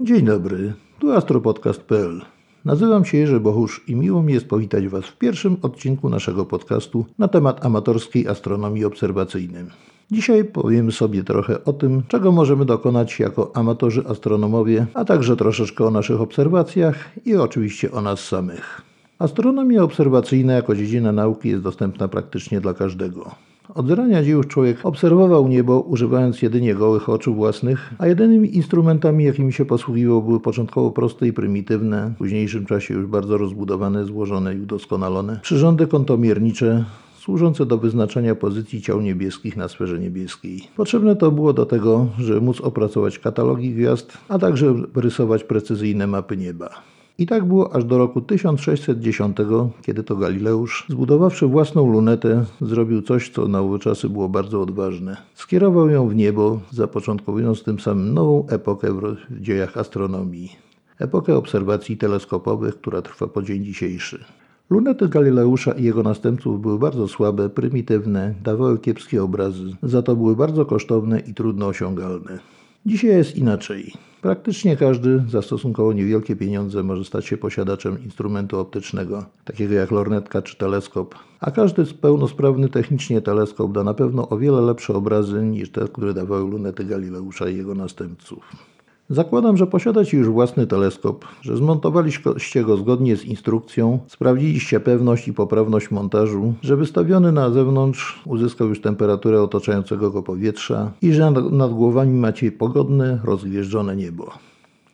Dzień dobry, tu astropodcast.pl. Nazywam się Jerzy Bohusz i miło mi jest powitać Was w pierwszym odcinku naszego podcastu na temat amatorskiej astronomii obserwacyjnej. Dzisiaj powiemy sobie trochę o tym, czego możemy dokonać jako amatorzy astronomowie, a także troszeczkę o naszych obserwacjach i oczywiście o nas samych. Astronomia obserwacyjna jako dziedzina nauki jest dostępna praktycznie dla każdego. Od zarania dziejów człowiek obserwował niebo, używając jedynie gołych oczu własnych, a jedynymi instrumentami, jakimi się posługiwał, były początkowo proste i prymitywne, w późniejszym czasie już bardzo rozbudowane, złożone i udoskonalone, przyrządy kątomiernicze, służące do wyznaczania pozycji ciał niebieskich na sferze niebieskiej. Potrzebne to było do tego, żeby móc opracować katalogi gwiazd, a także rysować precyzyjne mapy nieba. I tak było aż do roku 1610, kiedy to Galileusz, zbudowawszy własną lunetę, zrobił coś, co na owe czasy było bardzo odważne. Skierował ją w niebo, zapoczątkowując tym samym nową epokę w dziejach astronomii. Epokę obserwacji teleskopowych, która trwa po dzień dzisiejszy. Lunety Galileusza i jego następców były bardzo słabe, prymitywne, dawały kiepskie obrazy, za to były bardzo kosztowne i trudno osiągalne. Dzisiaj jest inaczej. Praktycznie każdy za stosunkowo niewielkie pieniądze może stać się posiadaczem instrumentu optycznego, takiego jak lornetka czy teleskop, a każdy pełnosprawny technicznie teleskop da na pewno o wiele lepsze obrazy niż te, które dawały lunety Galileusza i jego następców. Zakładam, że posiadacie już własny teleskop, że zmontowaliście go zgodnie z instrukcją, sprawdziliście pewność i poprawność montażu, że wystawiony na zewnątrz uzyskał już temperaturę otaczającego go powietrza i że nad głowami macie pogodne, rozgwieżdżone niebo.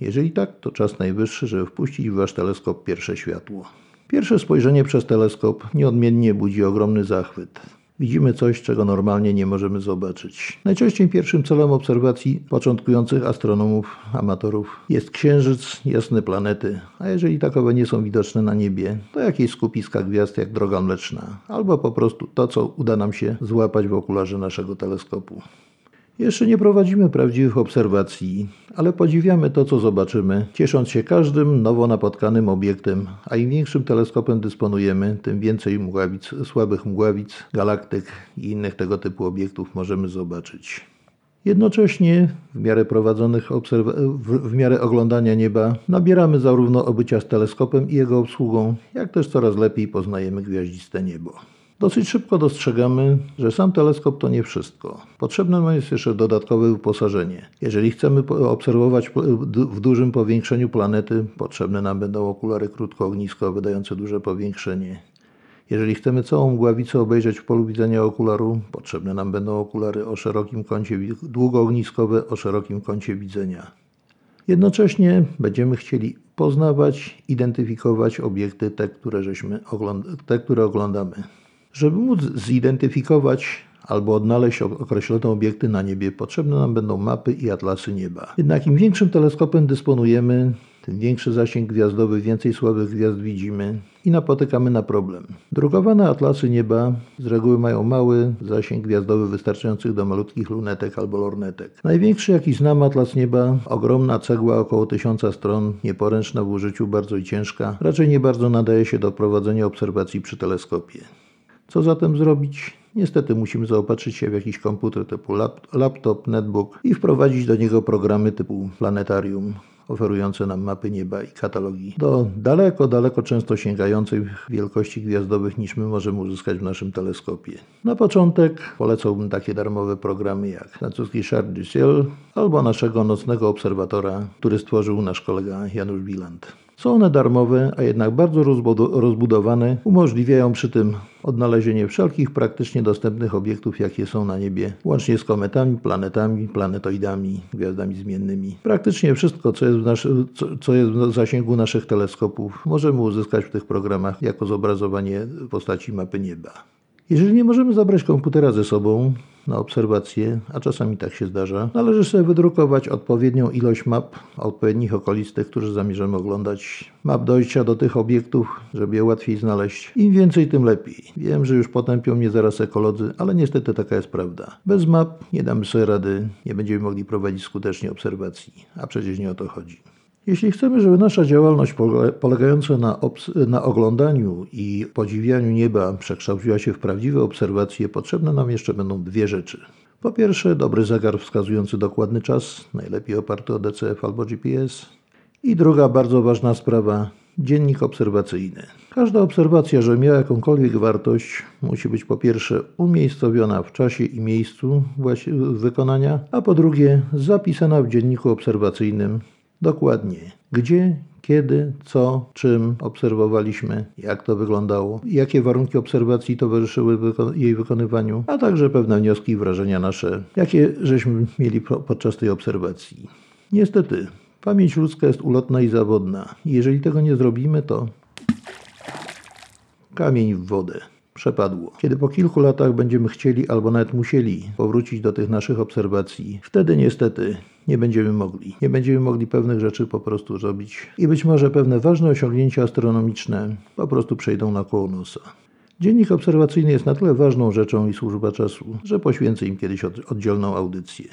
Jeżeli tak, to czas najwyższy, żeby wpuścić w wasz teleskop pierwsze światło. Pierwsze spojrzenie przez teleskop nieodmiennie budzi ogromny zachwyt. Widzimy coś, czego normalnie nie możemy zobaczyć. Najczęściej pierwszym celem obserwacji początkujących astronomów, amatorów jest księżyc, jasne planety, a jeżeli takowe nie są widoczne na niebie, to jakieś skupiska gwiazd jak droga mleczna, albo po prostu to, co uda nam się złapać w okularze naszego teleskopu. Jeszcze nie prowadzimy prawdziwych obserwacji, ale podziwiamy to, co zobaczymy, ciesząc się każdym nowo napotkanym obiektem, a im większym teleskopem dysponujemy, tym więcej mgławic, słabych mgławic, galaktyk i innych tego typu obiektów możemy zobaczyć. Jednocześnie, w miarę prowadzonych obserw- w, w miarę oglądania nieba, nabieramy zarówno obycia z teleskopem i jego obsługą, jak też coraz lepiej poznajemy gwiaździste niebo. Dosyć szybko dostrzegamy, że sam teleskop to nie wszystko. Potrzebne nam jest jeszcze dodatkowe wyposażenie. Jeżeli chcemy obserwować w dużym powiększeniu planety, potrzebne nam będą okulary krótkoogniskowe dające duże powiększenie. Jeżeli chcemy całą mgławicę obejrzeć w polu widzenia okularu, potrzebne nam będą okulary o szerokim kącie długoogniskowe o szerokim kącie widzenia. Jednocześnie będziemy chcieli poznawać, identyfikować obiekty, te, które, żeśmy te, które oglądamy. Żeby móc zidentyfikować albo odnaleźć określone obiekty na niebie, potrzebne nam będą mapy i atlasy nieba. Jednak im większym teleskopem dysponujemy, tym większy zasięg gwiazdowy, więcej słabych gwiazd widzimy i napotykamy na problem. Drukowane atlasy nieba z reguły mają mały zasięg gwiazdowy wystarczający do malutkich lunetek albo lornetek. Największy jaki znam atlas nieba, ogromna cegła około tysiąca stron, nieporęczna w użyciu, bardzo ciężka, raczej nie bardzo nadaje się do prowadzenia obserwacji przy teleskopie. Co zatem zrobić? Niestety musimy zaopatrzyć się w jakiś komputer typu laptop, netbook i wprowadzić do niego programy typu planetarium, oferujące nam mapy nieba i katalogi do daleko, daleko często sięgających wielkości gwiazdowych niż my możemy uzyskać w naszym teleskopie. Na początek polecałbym takie darmowe programy jak francuski Chart du Ciel albo naszego nocnego obserwatora, który stworzył nasz kolega Janusz Wieland. Są one darmowe, a jednak bardzo rozbudowane, umożliwiają przy tym odnalezienie wszelkich praktycznie dostępnych obiektów, jakie są na niebie, łącznie z kometami, planetami, planetoidami, gwiazdami zmiennymi. Praktycznie wszystko, co jest w, naszy, co, co jest w zasięgu naszych teleskopów, możemy uzyskać w tych programach jako zobrazowanie postaci mapy nieba. Jeżeli nie możemy zabrać komputera ze sobą na obserwacje, a czasami tak się zdarza, należy sobie wydrukować odpowiednią ilość map odpowiednich okolic, tych, którzy zamierzamy oglądać, map dojścia do tych obiektów, żeby je łatwiej znaleźć. Im więcej, tym lepiej. Wiem, że już potępią mnie zaraz ekolodzy, ale niestety taka jest prawda. Bez map nie damy sobie rady, nie będziemy mogli prowadzić skutecznie obserwacji, a przecież nie o to chodzi. Jeśli chcemy, żeby nasza działalność polegająca na, na, oglądaniu i podziwianiu nieba przekształciła się w prawdziwe obserwacje, potrzebne nam jeszcze będą dwie rzeczy. Po pierwsze, dobry zegar wskazujący dokładny czas, najlepiej oparty o DCF albo GPS. I druga bardzo ważna sprawa, dziennik obserwacyjny. Każda obserwacja, żeby miała jakąkolwiek wartość, musi być po pierwsze umiejscowiona w czasie i miejscu wykonania, a po drugie zapisana w dzienniku obserwacyjnym dokładnie gdzie, kiedy, co, czym obserwowaliśmy, jak to wyglądało, jakie warunki obserwacji towarzyszyły wyko jej wykonywaniu, a także pewne wnioski i wrażenia nasze, jakie żeśmy mieli podczas tej obserwacji. Niestety, pamięć ludzka jest ulotna i zawodna. Jeżeli tego nie zrobimy, to kamień w wodę przepadło. Kiedy po kilku latach będziemy chcieli albo nawet musieli powrócić do tych naszych obserwacji, wtedy niestety nie będziemy mogli. Nie będziemy mogli pewnych rzeczy po prostu zrobić i być może pewne ważne osiągnięcia astronomiczne po prostu przejdą na koło nosa. Dziennik obserwacyjny jest na tyle ważną rzeczą i służba czasu, że poświęcę im kiedyś oddzielną audycję.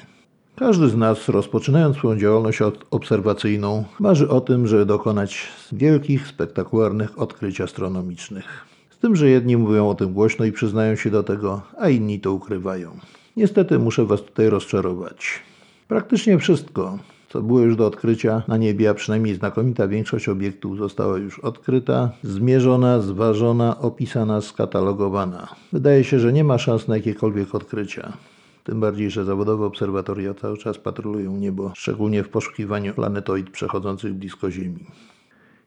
Każdy z nas, rozpoczynając swoją działalność obserwacyjną, marzy o tym, żeby dokonać wielkich, spektakularnych odkryć astronomicznych. Z tym, że jedni mówią o tym głośno i przyznają się do tego, a inni to ukrywają. Niestety muszę Was tutaj rozczarować. Praktycznie wszystko, co było już do odkrycia na niebie, a przynajmniej znakomita większość obiektów została już odkryta, zmierzona, zważona, opisana, skatalogowana. Wydaje się, że nie ma szans na jakiekolwiek odkrycia. Tym bardziej, że zawodowe obserwatoria cały czas patrolują niebo, szczególnie w poszukiwaniu planetoid przechodzących blisko Ziemi.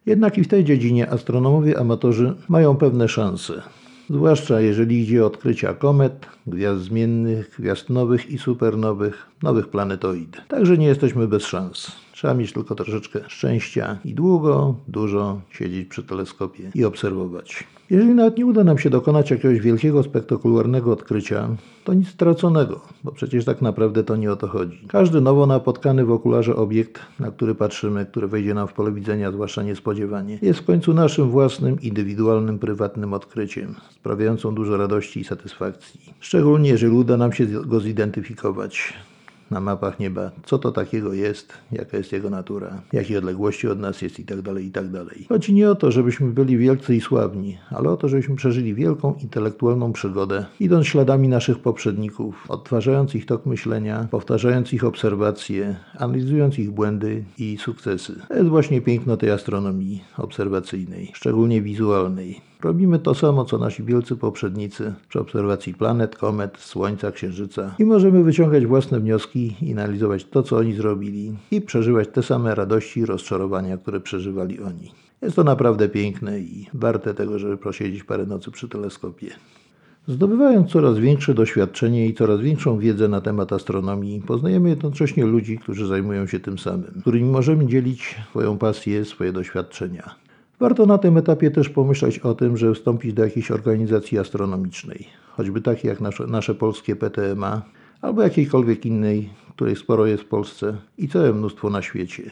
Jednak i w tej dziedzinie astronomowie amatorzy mają pewne szanse. Zwłaszcza jeżeli idzie o odkrycia komet, gwiazd zmiennych, gwiazd nowych i supernowych, nowych planetoid. Także nie jesteśmy bez szans. Trzeba mieć tylko troszeczkę szczęścia i długo, dużo siedzieć przy teleskopie i obserwować. Jeżeli nawet nie uda nam się dokonać jakiegoś wielkiego, spektakularnego odkrycia, to nic straconego, bo przecież tak naprawdę to nie o to chodzi. Każdy nowo napotkany w okularze obiekt, na który patrzymy, który wejdzie nam w pole widzenia, zwłaszcza niespodziewanie, jest w końcu naszym własnym, indywidualnym, prywatnym odkryciem, sprawiającą dużo radości i satysfakcji. Szczególnie jeżeli uda nam się go zidentyfikować na mapach nieba, co to takiego jest, jaka jest jego natura, jakie odległości od nas jest itd., tak itd. Tak Chodzi nie o to, żebyśmy byli wielcy i sławni, ale o to, żebyśmy przeżyli wielką intelektualną przygodę, idąc śladami naszych poprzedników, odtwarzając ich tok myślenia, powtarzając ich obserwacje, analizując ich błędy i sukcesy. To jest właśnie piękno tej astronomii obserwacyjnej, szczególnie wizualnej. Robimy to samo, co nasi wielcy poprzednicy przy obserwacji planet, komet, Słońca, Księżyca i możemy wyciągać własne wnioski i analizować to, co oni zrobili i przeżywać te same radości i rozczarowania, które przeżywali oni. Jest to naprawdę piękne i warte tego, żeby posiedzieć parę nocy przy teleskopie. Zdobywając coraz większe doświadczenie i coraz większą wiedzę na temat astronomii, poznajemy jednocześnie ludzi, którzy zajmują się tym samym, którymi możemy dzielić swoją pasję, swoje doświadczenia. Warto na tym etapie też pomyśleć o tym, żeby wstąpić do jakiejś organizacji astronomicznej, choćby takiej jak nasze, nasze polskie PTMA, albo jakiejkolwiek innej, której sporo jest w Polsce i całe mnóstwo na świecie.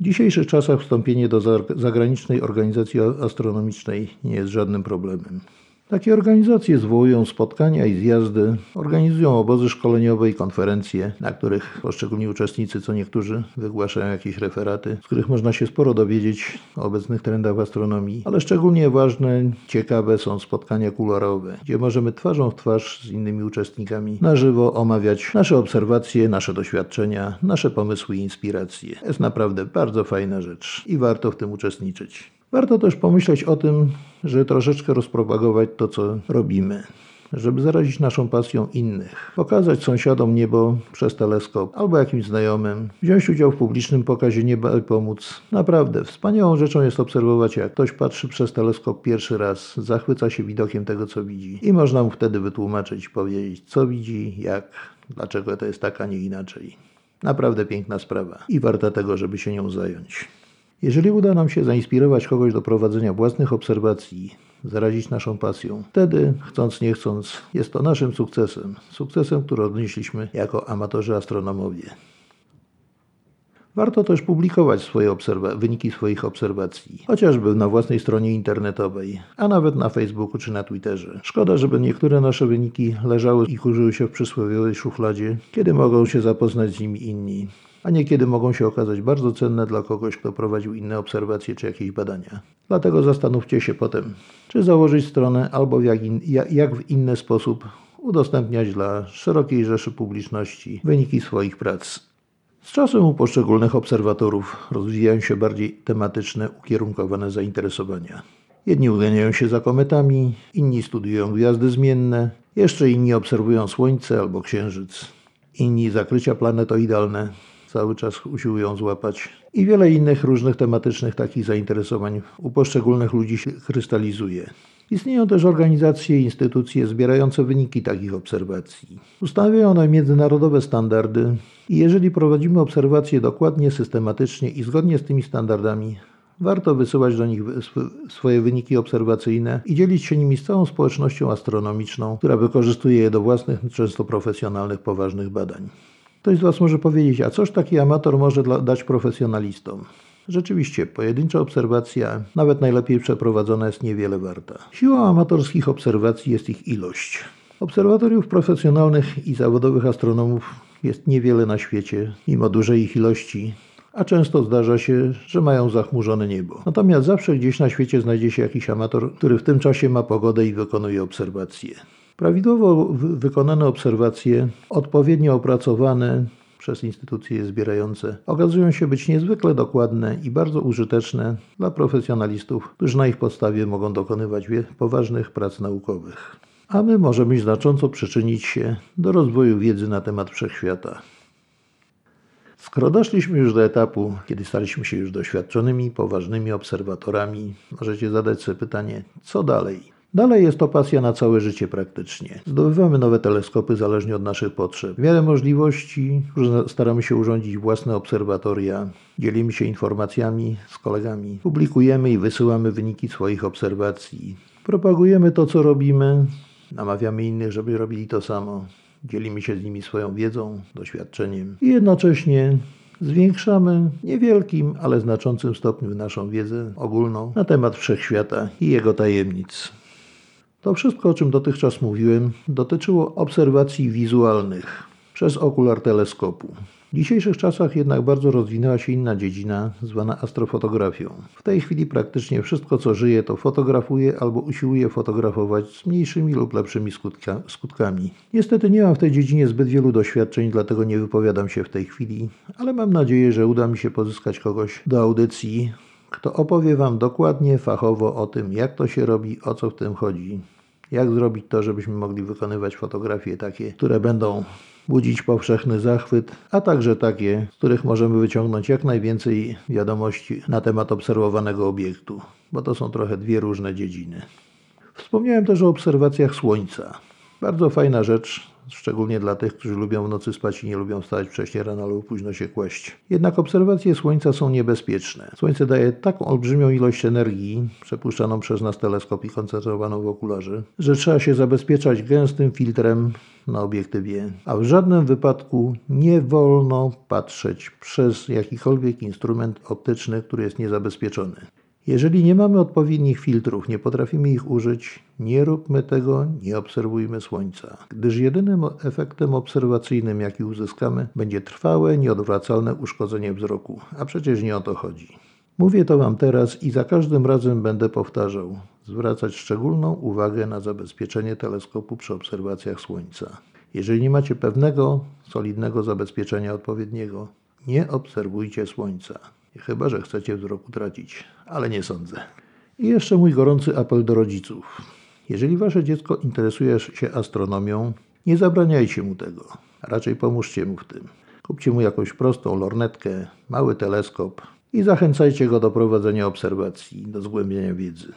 W dzisiejszych czasach wstąpienie do zagranicznej organizacji astronomicznej nie jest żadnym problemem. Takie organizacje zwołują spotkania i zjazdy, organizują obozy szkoleniowe i konferencje, na których poszczególni uczestnicy, co niektórzy, wygłaszają jakieś referaty, z których można się sporo dowiedzieć o obecnych trendach w astronomii, ale szczególnie ważne, ciekawe są spotkania kuluarowe, gdzie możemy twarzą w twarz z innymi uczestnikami na żywo omawiać nasze obserwacje, nasze doświadczenia, nasze pomysły i inspiracje. Jest naprawdę bardzo fajna rzecz i warto w tym uczestniczyć. Warto też pomyśleć o tym, żeby troszeczkę rozpropagować to, co robimy żeby zarazić naszą pasją innych, pokazać sąsiadom niebo przez teleskop albo jakimś znajomym, wziąć udział w publicznym pokazie nieba i pomóc. Naprawdę, wspaniałą rzeczą jest obserwować, jak ktoś patrzy przez teleskop pierwszy raz, zachwyca się widokiem tego, co widzi i można mu wtedy wytłumaczyć, powiedzieć, co widzi, jak, dlaczego to jest tak, a nie inaczej. Naprawdę piękna sprawa i warta tego, żeby się nią zająć. Jeżeli uda nam się zainspirować kogoś do prowadzenia własnych obserwacji, zarazić naszą pasją, wtedy, chcąc nie chcąc, jest to naszym sukcesem. Sukcesem, który odnieśliśmy jako amatorzy astronomowie. Warto też publikować swoje wyniki swoich obserwacji, chociażby na własnej stronie internetowej, a nawet na Facebooku czy na Twitterze. Szkoda, żeby niektóre nasze wyniki leżały i kurzyły się w przysłowiowej szufladzie, kiedy mogą się zapoznać z nimi inni a niekiedy mogą się okazać bardzo cenne dla kogoś, kto prowadził inne obserwacje czy jakieś badania. Dlatego zastanówcie się potem, czy założyć stronę albo jak, in, jak w inny sposób udostępniać dla szerokiej rzeszy publiczności wyniki swoich prac. Z czasem u poszczególnych obserwatorów rozwijają się bardziej tematyczne, ukierunkowane zainteresowania. Jedni uganiają się za kometami, inni studiują gwiazdy zmienne, jeszcze inni obserwują Słońce albo Księżyc. Inni zakrycia planetoidalne cały czas usiłują złapać i wiele innych różnych tematycznych takich zainteresowań u poszczególnych ludzi się krystalizuje. Istnieją też organizacje i instytucje zbierające wyniki takich obserwacji. Ustanawiają one międzynarodowe standardy i jeżeli prowadzimy obserwacje dokładnie, systematycznie i zgodnie z tymi standardami, warto wysyłać do nich swoje wyniki obserwacyjne i dzielić się nimi z całą społecznością astronomiczną, która wykorzystuje je do własnych, często profesjonalnych, poważnych badań. Ktoś z Was może powiedzieć, a cóż taki amator może dać profesjonalistom? Rzeczywiście, pojedyncza obserwacja, nawet najlepiej przeprowadzona, jest niewiele warta. Siłą amatorskich obserwacji jest ich ilość. Obserwatoriów profesjonalnych i zawodowych astronomów jest niewiele na świecie, mimo dużej ich ilości, a często zdarza się, że mają zachmurzone niebo. Natomiast zawsze gdzieś na świecie znajdzie się jakiś amator, który w tym czasie ma pogodę i wykonuje obserwacje. Prawidłowo wykonane obserwacje, odpowiednio opracowane przez instytucje zbierające, okazują się być niezwykle dokładne i bardzo użyteczne dla profesjonalistów, którzy na ich podstawie mogą dokonywać poważnych prac naukowych. A my możemy znacząco przyczynić się do rozwoju wiedzy na temat wszechświata. Skoro doszliśmy już do etapu, kiedy staliśmy się już doświadczonymi, poważnymi obserwatorami, możecie zadać sobie pytanie, co dalej? Dalej jest to pasja na całe życie praktycznie. Zdobywamy nowe teleskopy zależnie od naszych potrzeb. Wiele możliwości, staramy się urządzić własne obserwatoria, dzielimy się informacjami z kolegami, publikujemy i wysyłamy wyniki swoich obserwacji. Propagujemy to, co robimy, namawiamy innych, żeby robili to samo. Dzielimy się z nimi swoją wiedzą, doświadczeniem i jednocześnie zwiększamy niewielkim, ale znaczącym stopniu naszą wiedzę ogólną na temat wszechświata i jego tajemnic. To wszystko, o czym dotychczas mówiłem, dotyczyło obserwacji wizualnych przez okular teleskopu. W dzisiejszych czasach jednak bardzo rozwinęła się inna dziedzina, zwana astrofotografią. W tej chwili praktycznie wszystko, co żyje, to fotografuje albo usiłuje fotografować z mniejszymi lub lepszymi skutka, skutkami. Niestety nie mam w tej dziedzinie zbyt wielu doświadczeń, dlatego nie wypowiadam się w tej chwili, ale mam nadzieję, że uda mi się pozyskać kogoś do audycji, kto opowie Wam dokładnie, fachowo o tym, jak to się robi, o co w tym chodzi. Jak zrobić to, żebyśmy mogli wykonywać fotografie takie, które będą budzić powszechny zachwyt, a także takie, z których możemy wyciągnąć jak najwięcej wiadomości na temat obserwowanego obiektu, bo to są trochę dwie różne dziedziny. Wspomniałem też o obserwacjach Słońca. Bardzo fajna rzecz, szczególnie dla tych, którzy lubią w nocy spać i nie lubią wstawać wcześnie rano lub późno się kłaść. Jednak obserwacje Słońca są niebezpieczne. Słońce daje taką olbrzymią ilość energii, przepuszczaną przez nas teleskop i koncentrowaną w okularze, że trzeba się zabezpieczać gęstym filtrem na obiektywie, a w żadnym wypadku nie wolno patrzeć przez jakikolwiek instrument optyczny, który jest niezabezpieczony. Jeżeli nie mamy odpowiednich filtrów, nie potrafimy ich użyć, nie róbmy tego, nie obserwujmy Słońca, gdyż jedynym efektem obserwacyjnym, jaki uzyskamy, będzie trwałe, nieodwracalne uszkodzenie wzroku, a przecież nie o to chodzi. Mówię to Wam teraz i za każdym razem będę powtarzał, zwracać szczególną uwagę na zabezpieczenie teleskopu przy obserwacjach Słońca. Jeżeli nie macie pewnego, solidnego zabezpieczenia odpowiedniego, nie obserwujcie Słońca. Chyba, że chcecie wzrok utracić, ale nie sądzę. I jeszcze mój gorący apel do rodziców. Jeżeli wasze dziecko interesuje się astronomią, nie zabraniajcie mu tego. Raczej pomóżcie mu w tym. Kupcie mu jakąś prostą lornetkę, mały teleskop i zachęcajcie go do prowadzenia obserwacji, do zgłębiania wiedzy.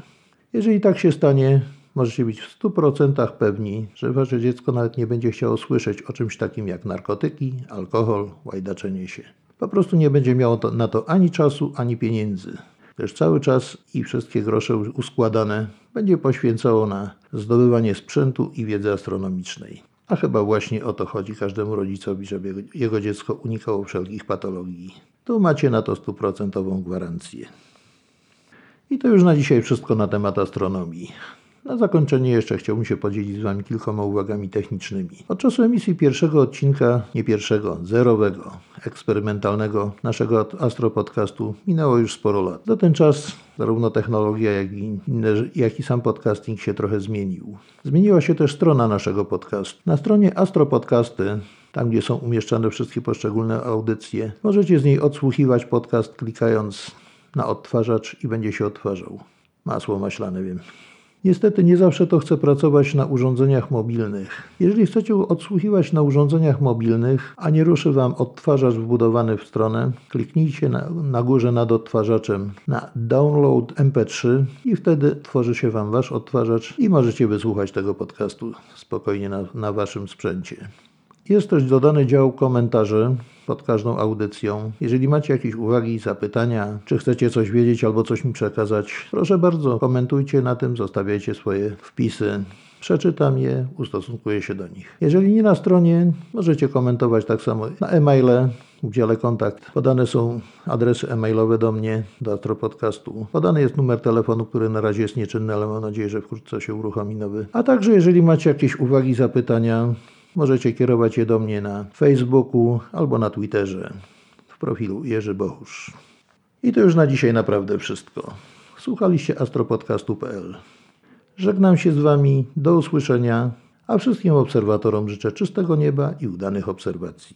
Jeżeli tak się stanie, możecie być w 100% pewni, że wasze dziecko nawet nie będzie chciało słyszeć o czymś takim jak narkotyki, alkohol, łajdaczenie się. Po prostu nie będzie miało to, na to ani czasu, ani pieniędzy. Gdyż cały czas i wszystkie grosze uskładane będzie poświęcało na zdobywanie sprzętu i wiedzy astronomicznej. A chyba właśnie o to chodzi każdemu rodzicowi, żeby jego dziecko unikało wszelkich patologii. Tu macie na to stuprocentową gwarancję. I to już na dzisiaj wszystko na temat astronomii. Na zakończenie jeszcze chciałbym się podzielić z Wami kilkoma uwagami technicznymi. Od czasu emisji pierwszego odcinka, nie pierwszego, zerowego, eksperymentalnego naszego astropodcastu minęło już sporo lat. Za ten czas zarówno technologia, jak i, inne, jak i sam podcasting się trochę zmienił. Zmieniła się też strona naszego podcastu. Na stronie Astropodcasty tam gdzie są umieszczane wszystkie poszczególne audycje. Możecie z niej odsłuchiwać podcast klikając na odtwarzacz i będzie się odtwarzał. Masło maślane, wiem. Niestety nie zawsze to chce pracować na urządzeniach mobilnych. Jeżeli chcecie odsłuchiwać na urządzeniach mobilnych, a nie ruszy Wam odtwarzacz wbudowany w stronę, kliknijcie na, na górze nad odtwarzaczem na Download MP3 i wtedy tworzy się Wam Wasz odtwarzacz i możecie wysłuchać tego podcastu spokojnie na, na Waszym sprzęcie. Jest też dodany dział komentarzy pod każdą audycją. Jeżeli macie jakieś uwagi, zapytania, czy chcecie coś wiedzieć albo coś mi przekazać, proszę bardzo, komentujcie na tym, zostawiajcie swoje wpisy. Przeczytam je, ustosunkuję się do nich. Jeżeli nie na stronie, możecie komentować tak samo na e-maile, w dziale kontakt. Podane są adresy e-mailowe do mnie, do Astropodcastu. Podany jest numer telefonu, który na razie jest nieczynny, ale mam nadzieję, że wkrótce się uruchomi nowy. A także jeżeli macie jakieś uwagi, zapytania, Możecie kierować je do mnie na Facebooku albo na Twitterze w profilu Jerzy Bohusz. I to już na dzisiaj naprawdę wszystko. Słuchaliście astropodcastu.pl. Żegnam się z Wami, do usłyszenia, a wszystkim obserwatorom życzę czystego nieba i udanych obserwacji.